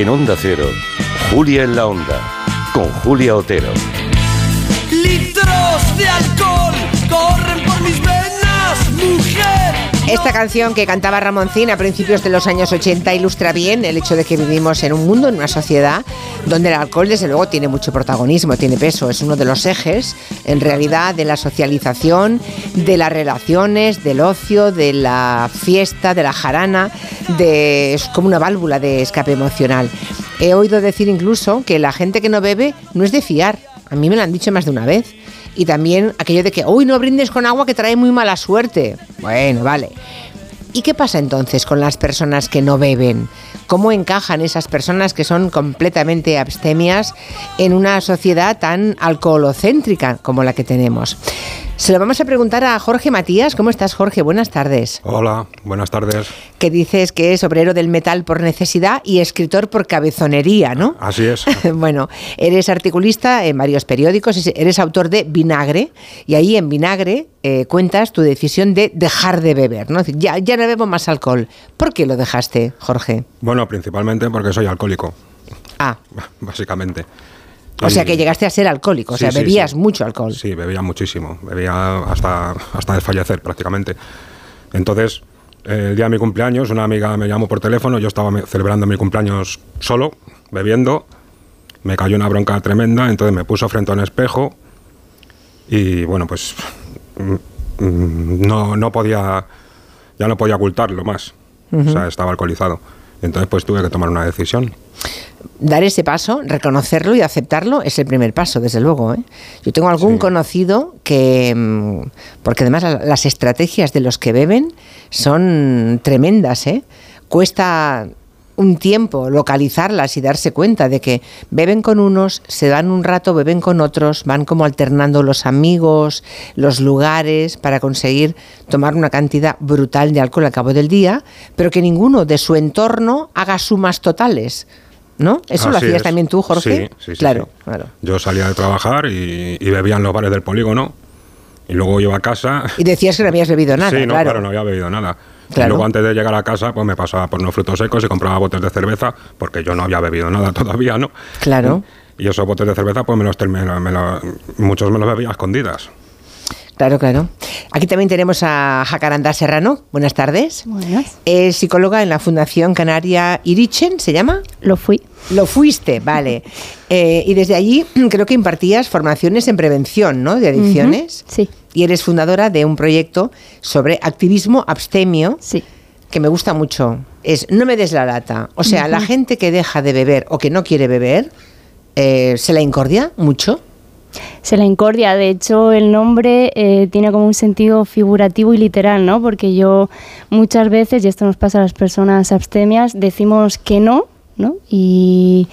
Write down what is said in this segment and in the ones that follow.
En Onda Cero, Julia en la Onda, con Julia Otero. Litros de alcohol Esta canción que cantaba Ramoncín a principios de los años 80 ilustra bien el hecho de que vivimos en un mundo, en una sociedad, donde el alcohol desde luego tiene mucho protagonismo, tiene peso, es uno de los ejes en realidad de la socialización, de las relaciones, del ocio, de la fiesta, de la jarana, de, es como una válvula de escape emocional. He oído decir incluso que la gente que no bebe no es de fiar. A mí me lo han dicho más de una vez. Y también aquello de que, uy, no brindes con agua que trae muy mala suerte. Bueno, vale. ¿Y qué pasa entonces con las personas que no beben? ¿Cómo encajan esas personas que son completamente abstemias en una sociedad tan alcoholocéntrica como la que tenemos? Se lo vamos a preguntar a Jorge Matías. ¿Cómo estás, Jorge? Buenas tardes. Hola, buenas tardes. Que dices que es obrero del metal por necesidad y escritor por cabezonería, ¿no? Así es. bueno, eres articulista en varios periódicos, eres autor de Vinagre y ahí en Vinagre eh, cuentas tu decisión de dejar de beber, ¿no? Ya, ya no bebo más alcohol. ¿Por qué lo dejaste, Jorge? Bueno, principalmente porque soy alcohólico. Ah. Básicamente. O sea que llegaste a ser alcohólico, o sea, bebías mucho alcohol. Sí, bebía muchísimo, bebía hasta, hasta desfallecer prácticamente. Entonces, el día de mi cumpleaños, una amiga me llamó por teléfono, yo estaba celebrando mi cumpleaños solo, bebiendo, me cayó una bronca tremenda, entonces me puso frente a un espejo y bueno, pues mm, mm, no, no podía, ya no podía ocultarlo más, o sea, estaba alcoholizado. Entonces pues tuve que tomar una decisión dar ese paso, reconocerlo y aceptarlo es el primer paso, desde luego. ¿eh? Yo tengo algún conocido que, mm, porque además las estrategias de los que beben son tremendas, ¿eh? cuesta un tiempo localizarlas y darse cuenta de que beben con unos, se dan un rato, beben con otros, van como alternando los amigos, los lugares para conseguir tomar una cantidad brutal de alcohol al cabo del día, pero que ninguno de su entorno haga sumas totales. ¿no? Eso lo hacías también tú, Jorge. Sí, sí, claro, claro. Yo salía de trabajar y, bebía en los bares del polígono y luego iba a casa. Y decías que no habías bebido nada. Sí, no, claro, no había bebido nada. Y luego antes de llegar a casa, pues me pasaba por unos frutos secos y compraba botes de cerveza, porque yo no había bebido nada todavía, ¿no? Claro. Y esos botes de cerveza, pues me los, muchos me los bebía a escondidas. Claro, claro. Aquí también tenemos a Jacaranda Serrano. Buenas tardes. Buenas. Es psicóloga en la Fundación Canaria Irichen, ¿se llama? Lo fui. Lo fuiste, vale. Eh, y desde allí creo que impartías formaciones en prevención, ¿no? De adicciones. Sí. Y eres fundadora de un proyecto sobre activismo abstemio. Sí. Que me gusta mucho. Es no me des la lata. O sea, la gente que deja de beber o que no quiere beber, eh, ¿se la incordia mucho? Se la incordia, de hecho el nombre eh, tiene como un sentido figurativo y literal, ¿no? Porque yo muchas veces, y esto nos pasa a las personas abstemias, decimos que no, ¿no? Y,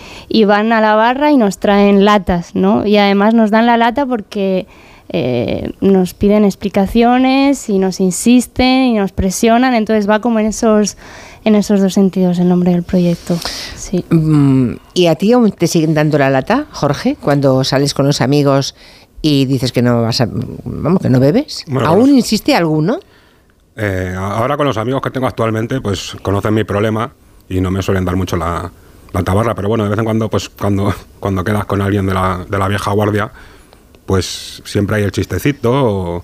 van a la barra y nos traen latas, ¿no? Y además nos dan la lata porque eh, nos piden explicaciones y nos insisten y nos presionan, entonces va como en esos en esos dos sentidos el nombre del proyecto. Sí. Mm, ¿Y a ti aún te siguen dando la lata, Jorge, cuando sales con los amigos y dices que no vas a, vamos, que no bebes? ¿Aún insiste alguno? Eh, ahora con los amigos que tengo actualmente, pues conocen mi problema y no me suelen dar mucho la, la tabarra, pero bueno, de vez en cuando, pues cuando, cuando quedas con alguien de la, de la vieja guardia, pues siempre hay el chistecito o,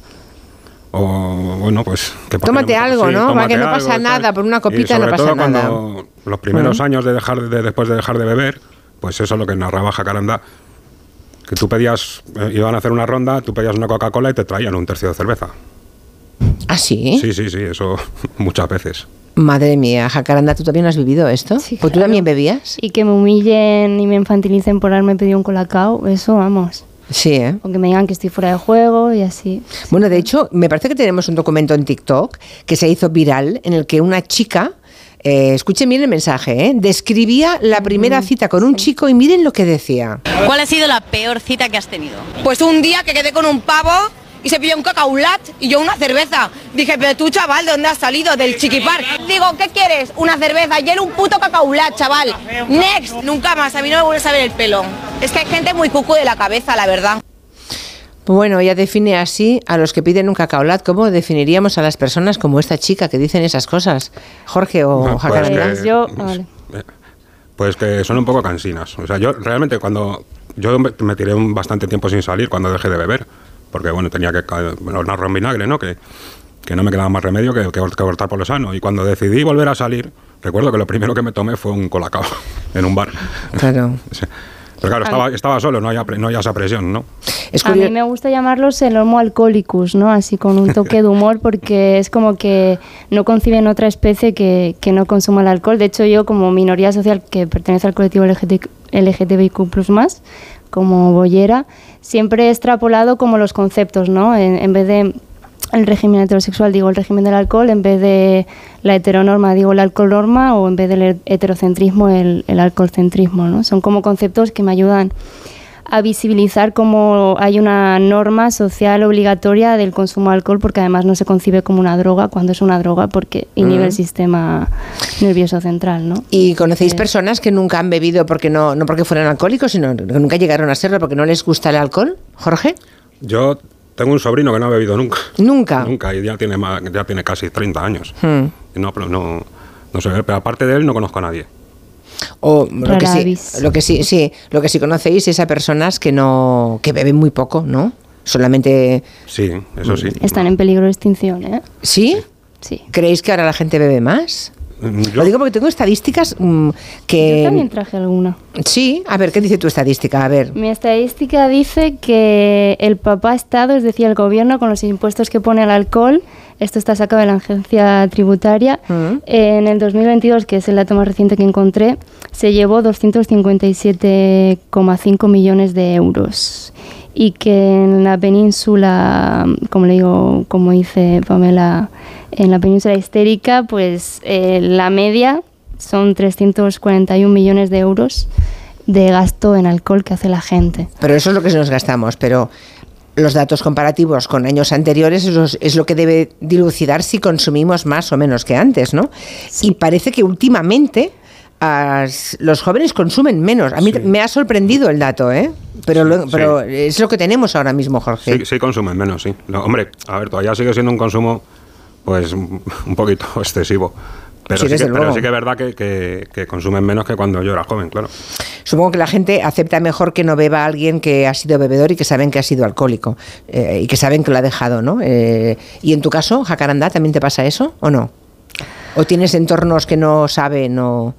o bueno, pues... Que tómate algo, ¿no? Para que no pasa nada, por una copita no pasa nada. Cuando los primeros años de dejar de, después de dejar de beber, pues eso es lo que narraba Jacaranda, que tú pedías, eh, iban a hacer una ronda, tú pedías una Coca-Cola y te traían un tercio de cerveza. ¿Ah, sí? Sí, sí, sí, eso muchas veces. Madre mía, Jacaranda, ¿tú también has vivido esto? Sí, ¿Pues tú también bebías? Y que me humillen y me infantilicen por haberme pedido un colacao, eso vamos. Sí, ¿eh? O que me digan que estoy fuera de juego y así. Bueno, de hecho, me parece que tenemos un documento en TikTok que se hizo viral en el que una chica eh, escuchen bien el mensaje, ¿eh? describía la primera mm, cita con un chico y miren lo que decía. ¿Cuál ha sido la peor cita que has tenido? Pues un día que quedé con un pavo y se pidió un cacaulat y yo una cerveza. Dije, pero tú, chaval, ¿de dónde has salido? Del chiquipar. Digo, ¿qué quieres? Una cerveza. Y era un puto cacaulat, chaval. Next. Nunca más. A mí no me vuelves a ver el pelo. Es que hay gente muy cucu de la cabeza, la verdad. Bueno, ella define así a los que piden un cacaolat. ¿Cómo definiríamos a las personas como esta chica que dicen esas cosas? Jorge o pues yo, pues, eh, Pues que son un poco cansinas. O sea, yo realmente cuando... Yo me, me tiré un bastante tiempo sin salir cuando dejé de beber. Porque, bueno, tenía que... ca- Bueno, un arroz en vinagre, ¿no? Que, que no me quedaba más remedio que, que, que cortar por lo sano. Y cuando decidí volver a salir, recuerdo que lo primero que me tomé fue un colacao en un bar. Claro. Sí. Pero claro, estaba, estaba solo, no había, no había esa presión, ¿no? Es A mí me gusta llamarlos el homo alcoholicus, ¿no? Así con un toque de humor porque es como que no conciben otra especie que, que no consuma el alcohol. De hecho, yo como minoría social que pertenece al colectivo LGT, LGTBIQ+, como boyera, siempre he extrapolado como los conceptos, ¿no? En, vez de el régimen heterosexual digo el régimen del alcohol, en vez de la heteronorma digo el alcohol norma o en vez del heterocentrismo el, el alcoholcentrismo, ¿no? Son como conceptos que me ayudan a visibilizar cómo hay una norma social obligatoria del consumo de alcohol porque además no se concibe como una droga cuando es una droga porque inhibe el sistema nervioso central, ¿no? ¿Y conocéis Eh, personas que nunca han bebido porque no, no porque fueran alcohólicos, sino que nunca llegaron a serlo porque no les gusta el alcohol? Jorge, Yo tengo un sobrino que no ha bebido nunca. nunca. Nunca, y ya tiene, ma- ya tiene casi 30 años. Hmm. Y no, pero no, no sé, pero aparte de él no conozco a nadie. O lo que, sí, lo que sí, sí, lo que sí conocéis es a personas que no, que beben muy poco, ¿no? Solamente, Sí, eso sí. Están en peligro de extinción, ¿eh? ¿sí? Sí. ¿Creéis que ahora la gente bebe más? Mm, Yo, Lo digo porque tengo estadísticas mm, Yo que... también traje alguna. Sí, a ver, ¿qué dice tu estadística? A ver. Mi estadística dice que el papá Estado, es decir, el gobierno, con los impuestos que pone al alcohol, esto está sacado de la agencia tributaria, Mm. en el 2022, que es el dato más reciente que encontré, se llevó 257,5 millones de euros. Y que en la península, como le digo, como dice Pamela, en la península histérica, pues eh, la media son 341 millones de euros de gasto en alcohol que hace la gente. Pero eso es lo que nos gastamos, pero los datos comparativos con años anteriores es, lo que debe dilucidar si consumimos más o menos que antes, ¿no? Y parece que últimamente los jóvenes consumen menos. A mí Sí. me ha sorprendido el dato, ¿eh? Pero, lo- Sí. pero es lo que tenemos ahora mismo, Jorge. sí, sí consumen menos, sí. No, hombre, a ver, todavía sigue siendo un consumo, pues, un poquito excesivo. Pero, Sí, sí, desde que, pero luego. sí que es verdad que, que- que consumen menos que cuando yo era joven, claro. Supongo que la gente acepta mejor que no beba a alguien que ha sido bebedor y que saben que ha sido alcohólico eh, y que saben que lo ha dejado, ¿no? Eh, y en tu caso, Jacarandá, ¿también te pasa eso o no? ¿O tienes entornos que no saben o...?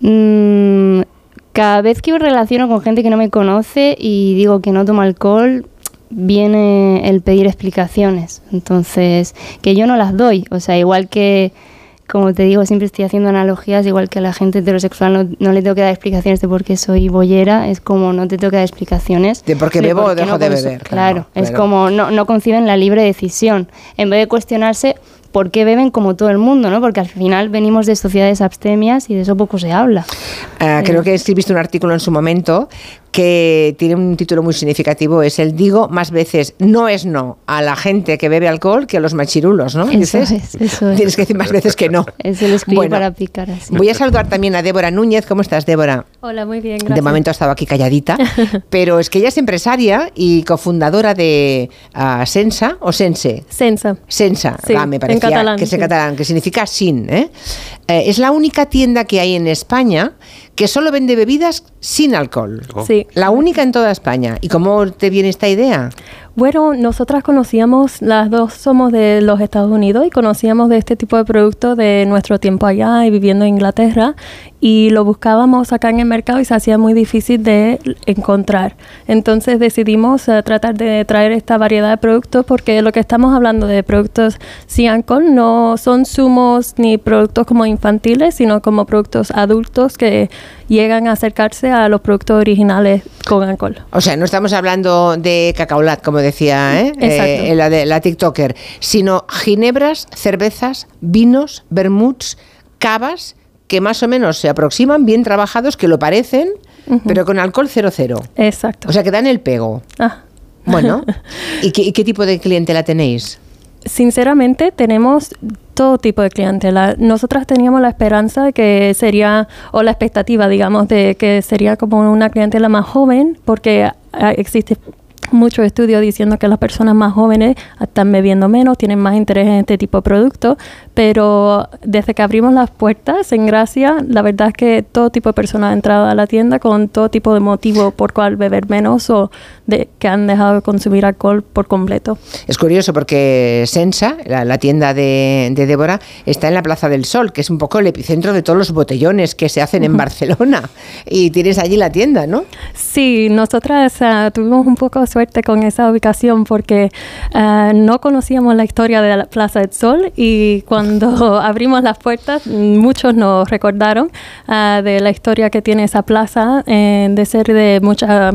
Mm, cada vez que me relaciono con gente que no me conoce y digo que no tomo alcohol, viene el pedir explicaciones. Entonces, que yo no las doy. O sea, igual que, como te digo, siempre estoy haciendo analogías, igual que a la gente heterosexual no, no le tengo que dar explicaciones de por qué soy bollera, es como no te tengo que dar explicaciones. De por qué bebo o dejo de beber, Claro, claro, es como no, no conciben la libre decisión. En vez de cuestionarse por qué beben como todo el mundo, ¿no? Porque al final venimos de sociedades abstemias y de eso poco se habla. Ah, creo que escribiste un artículo en su momento que tiene un título muy significativo, es el digo más veces no es no a la gente que bebe alcohol que a los machirulos, ¿no? Eso Dices, es, eso es. Tienes que decir más veces que no. Eso lo escribí Bueno, para picar así. Voy a saludar también a Débora Núñez. ¿Cómo estás, Débora? Hola, muy bien, gracias. De momento ha estado aquí calladita, pero es que ella es empresaria y cofundadora de ah, Sensa o Sense. Sensa. Sensa, Sí, ah, me en parecía catalán, que es en sí. catalán, que significa sin. ¿eh? Eh, es la única tienda que hay en España que solo vende bebidas sin alcohol. Oh. Sí. La única en toda España. ¿Y cómo te viene esta idea? Bueno, nosotras conocíamos, las dos somos de los Estados Unidos y conocíamos de este tipo de producto de nuestro tiempo allá y viviendo en Inglaterra y lo buscábamos acá en el mercado y se hacía muy difícil de encontrar. Entonces decidimos eh, tratar de traer esta variedad de productos porque lo que estamos hablando de productos sin alcohol no son zumos ni productos como infantiles, sino como productos adultos que llegan a acercarse a los productos originales con alcohol. O sea, no estamos hablando de cacaolat, como decía ¿eh? Eh, la, de, la TikToker, sino ginebras, cervezas, vinos, vermuts, cavas, que más o menos se aproximan, bien trabajados, que lo parecen, pero con alcohol 00. Exacto. O sea, que dan el pego. Ah. Bueno, ¿y qué, y qué tipo de clientela tenéis? Sinceramente, tenemos todo tipo de clientela. Nosotras teníamos la esperanza de que sería, o la expectativa, digamos, de que sería como una clientela más joven, porque ah, existe muchos estudios diciendo que las personas más jóvenes están bebiendo menos, tienen más interés en este tipo de productos, pero desde que abrimos las puertas en Gracia, la verdad es que todo tipo de personas han entrado a la tienda con todo tipo de motivo por cual beber menos o de que han dejado de consumir alcohol por completo. Es curioso porque Sensa, la, la tienda de, de Débora, está en la Plaza del Sol, que es un poco el epicentro de todos los botellones que se hacen en Barcelona. Y tienes allí la tienda, ¿no? Sí, nosotras uh, tuvimos un poco de con esa ubicación porque uh, no conocíamos la historia de la Plaza del Sol y cuando abrimos las puertas muchos nos recordaron uh, de la historia que tiene esa plaza eh, de ser de mucha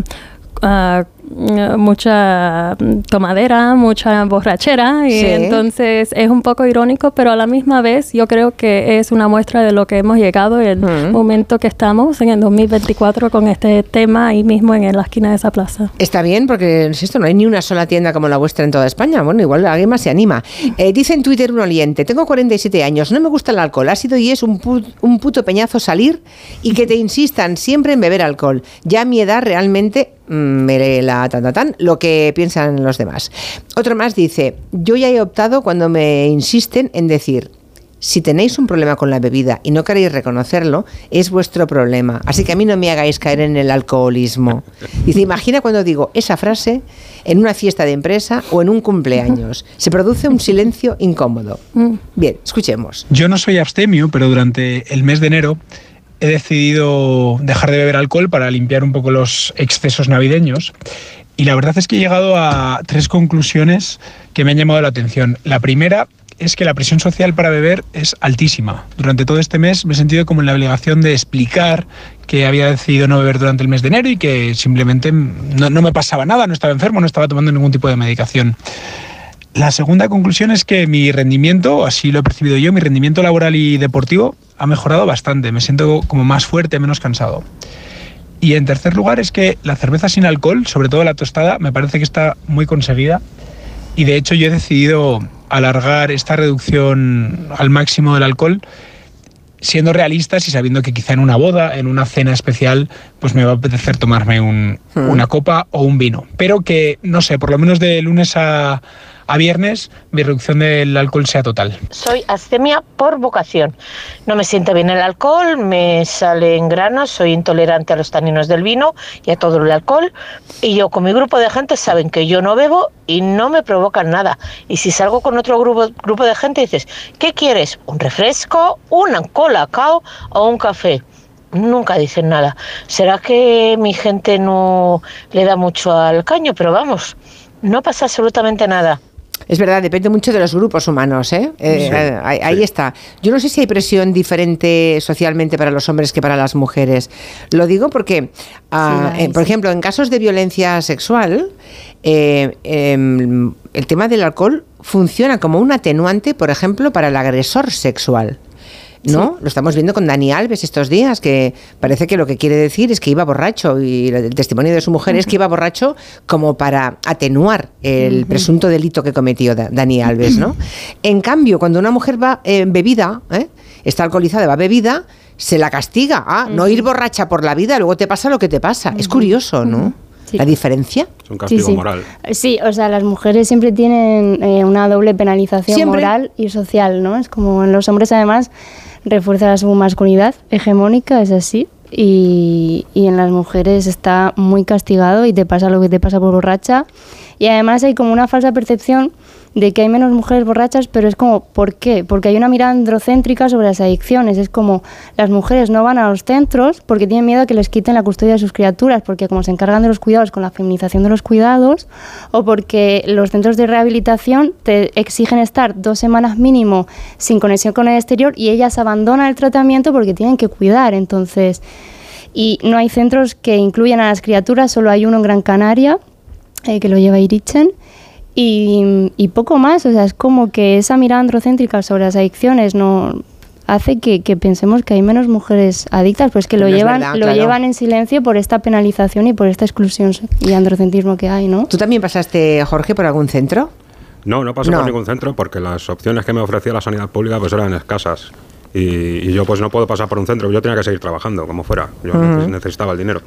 mucha tomadera, mucha borrachera y Sí. entonces es un poco irónico, pero a la misma vez yo creo que es una muestra de lo que hemos llegado en el momento que estamos en el 2024 con este tema ahí mismo en la esquina de esa plaza. Está bien, porque es esto, no hay ni una sola tienda como la vuestra en toda España. Bueno, igual alguien más se anima. Eh, dice en Twitter un oyente, tengo 47 años, no me gusta el alcohol, ha sido y es un, pu- un puto peñazo salir y que te insistan siempre en beber alcohol. Ya a mi edad realmente mm, me la tan, tan, tan, lo que piensan los demás. Otro más dice, yo ya he optado cuando me insisten en decir, si tenéis un problema con la bebida y no queréis reconocerlo, es vuestro problema. Así que a mí no me hagáis caer en el alcoholismo. Dice, imagina cuando digo esa frase en una fiesta de empresa o en un cumpleaños. Se produce un silencio incómodo. Bien, escuchemos. Yo no soy abstemio, pero durante el mes de enero he decidido dejar de beber alcohol para limpiar un poco los excesos navideños. Y la verdad es que he llegado a tres conclusiones que me han llamado la atención. La primera es que la presión social para beber es altísima. Durante todo este mes me he sentido como en la obligación de explicar que había decidido no beber durante el mes de enero y que simplemente no, no me pasaba nada, no estaba enfermo, no estaba tomando ningún tipo de medicación. La segunda conclusión es que mi rendimiento, así lo he percibido yo, mi rendimiento laboral y deportivo ha mejorado bastante. Me siento como más fuerte, menos cansado. Y en tercer lugar es que la cerveza sin alcohol, sobre todo la tostada, me parece que está muy conseguida. Y de hecho yo he decidido alargar esta reducción al máximo del alcohol siendo realistas y sabiendo que quizá en una boda, en una cena especial, pues me va a apetecer tomarme un- una copa o un vino. Pero que, no sé, por lo menos de lunes a, a viernes, mi reducción del alcohol sea total. Soy astemia por vocación. No me siente bien el alcohol, me sale en granos, soy intolerante a los taninos del vino y a todo el alcohol. Y yo con mi grupo de gente saben que yo no bebo y no me provocan nada. Y si salgo con otro grupo, grupo de gente dices, ¿qué quieres? ¿Un refresco, una colacao o un café? Nunca dicen nada. ¿Será que mi gente no le da mucho al caño? Pero vamos, no pasa absolutamente nada. Es verdad, depende mucho de los grupos humanos, ¿eh? Eh, Sí, eh, ahí, ahí está. Yo no sé si hay presión diferente socialmente para los hombres que para las mujeres. Lo digo porque, ah, eh, por ejemplo, en casos de violencia sexual, eh, em, el tema del alcohol funciona como un atenuante, por ejemplo, para el agresor sexual. ¿No? Lo estamos viendo con Dani Alves estos días, que parece que lo que quiere decir es que iba borracho y el testimonio de su mujer es que iba borracho como para atenuar el presunto delito que cometió Da- Dani Alves, ¿no? En cambio, cuando una mujer va eh, bebida, ¿eh? está alcoholizada, va bebida, se la castiga. Ah, no ir borracha por la vida, luego te pasa lo que te pasa. Es curioso, ¿no? Sí. La diferencia. Es un castigo Sí, sí. moral. Sí, o sea, las mujeres siempre tienen eh, una doble penalización Siempre. moral y social, ¿no? Es como en los hombres además refuerza su masculinidad hegemónica, es así. Y, y en las mujeres está muy castigado y te pasa lo que te pasa por borracha. Y además hay como una falsa percepción de que hay menos mujeres borrachas, pero es como, ¿por qué? Porque hay una mirada androcéntrica sobre las adicciones. Es como las mujeres no van a los centros porque tienen miedo a que les quiten la custodia de sus criaturas, porque como se encargan de los cuidados con la feminización de los cuidados, o porque los centros de rehabilitación te exigen estar dos semanas mínimo sin conexión con el exterior y ellas abandonan el tratamiento porque tienen que cuidar. Entonces, y no hay centros que incluyan a las criaturas, solo hay uno en Gran Canaria eh, que lo lleva Irichen. Y, y poco más, o sea, es como que esa mirada androcéntrica sobre las adicciones no hace que, que pensemos que hay menos mujeres adictas, pues que lo No llevan, verdad, lo claro. llevan en silencio por esta penalización y por esta exclusión y androcentrismo que hay, ¿no? ¿Tú también pasaste, Jorge, por algún centro? No, no pasé No. por ningún centro porque las opciones que me ofrecía la sanidad pública pues eran escasas. Y, y yo pues no puedo pasar por un centro, yo tenía que seguir trabajando como fuera, yo neces- necesitaba el dinero.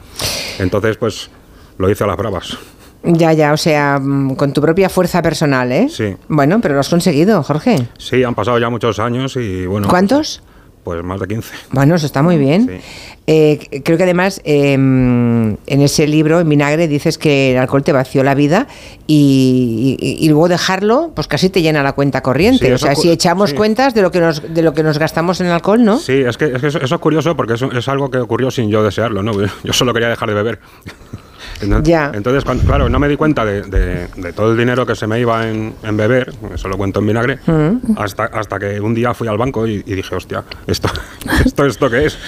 Entonces pues lo hice a las bravas. Ya, ya, o sea, mm, con tu propia fuerza personal, ¿eh? Sí. Bueno, pero lo has conseguido, Jorge. Sí, han pasado ya muchos años y bueno. ¿Cuántos? Pues más de 15. Bueno, eso está muy bien. Eh, creo que además eh, en ese libro, en Vinagre, dices que el alcohol te vació la vida y, y- y luego dejarlo, pues casi te llena la cuenta corriente. Sí, o sea, si echamos sí. cuentas de lo que nos de lo que nos gastamos en el alcohol, ¿no? Sí, es que, es que eso, eso es curioso porque eso es algo que ocurrió sin yo desearlo, ¿no? Yo solo quería dejar de beber. Entonces, Ya. entonces, cuando- claro, no me di cuenta de, de- de todo el dinero que se me iba en, en beber, eso lo cuento en vinagre, Mm. hasta, hasta que un día fui al banco y, y dije, hostia, ¿esto, esto, esto qué es?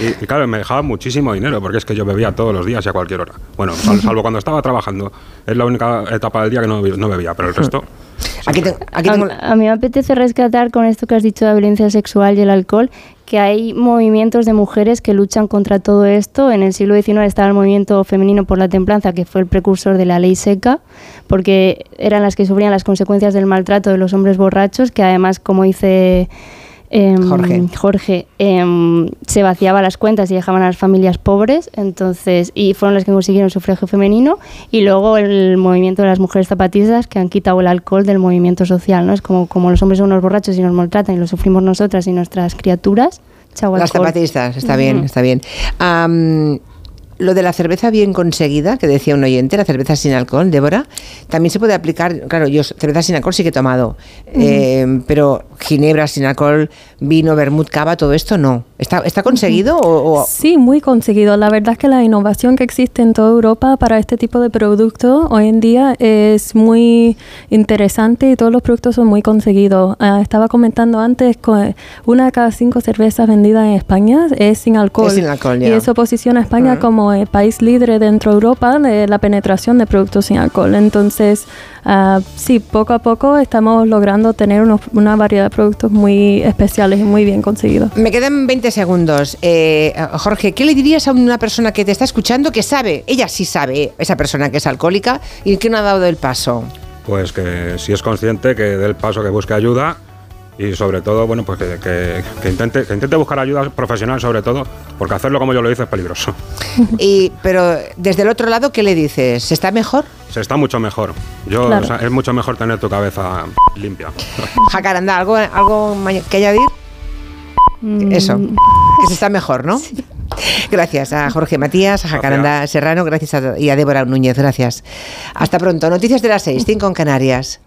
Y, y claro, me dejaba muchísimo dinero porque es que yo bebía todos los días y a cualquier hora. Bueno, sal- salvo cuando estaba trabajando, es la única etapa del día que no, no bebía, pero el resto... Aquí, te- aquí A, a mí me apetece rescatar con esto que has dicho de la violencia sexual y el alcohol, que hay movimientos de mujeres que luchan contra todo esto. En el siglo XIX estaba el movimiento femenino por la templanza, que fue el precursor de la ley seca, porque eran las que sufrían las consecuencias del maltrato de los hombres borrachos, que además, como dice em, Jorge. Jorge, em, se vaciaba las cuentas y dejaban a las familias pobres, entonces, y fueron las que consiguieron el sufragio femenino, y luego el movimiento de las mujeres zapatistas que han quitado el alcohol del movimiento social, ¿no? Es como, como los hombres son unos borrachos y nos maltratan y lo sufrimos nosotras y nuestras criaturas, chao Las zapatistas, está bien, está bien. Lo de la cerveza bien conseguida, que decía un oyente, la cerveza sin alcohol, Débora, también se puede aplicar, claro, yo cerveza sin alcohol sí que he tomado, eh, pero ginebra sin alcohol, vino, vermut, cava, todo esto no. ¿Está, está conseguido o, o- Sí, muy conseguido. La verdad es que la innovación que existe en toda Europa para este tipo de producto hoy en día es muy interesante y todos los productos son muy conseguidos. Ah, estaba comentando antes una de cada cinco cervezas vendidas en España es sin alcohol. Es sin alcohol, y ya. eso posiciona a España como el país líder dentro de Europa de la penetración de productos sin alcohol. Entonces, ah, sí, poco a poco estamos logrando tener unos- una variedad de productos muy especiales y muy bien conseguidos. Me quedan 20 segundos. Eh, Jorge, ¿qué le dirías a una persona que te está escuchando que sabe, ella sí sabe, esa persona que es alcohólica y que no ha dado el paso? Pues que si es consciente que dé el paso, que busque ayuda y sobre todo, bueno, pues que, que- que intente, que intente buscar ayuda profesional sobre todo, porque hacerlo como yo lo hice es peligroso. Y, pero desde el otro lado, ¿qué le dices? ¿Se está mejor? Se está mucho mejor. Yo, Claro. o sea, es mucho mejor tener tu cabeza limpia. Jacaranda, ¿algo, algo que añadir? Eso, que se está mejor, ¿no? Gracias a Jorge Matías, a Jacaranda Serrano, gracias a, y a Débora Núñez, gracias. Hasta pronto. Noticias de las seis, cinco en Canarias.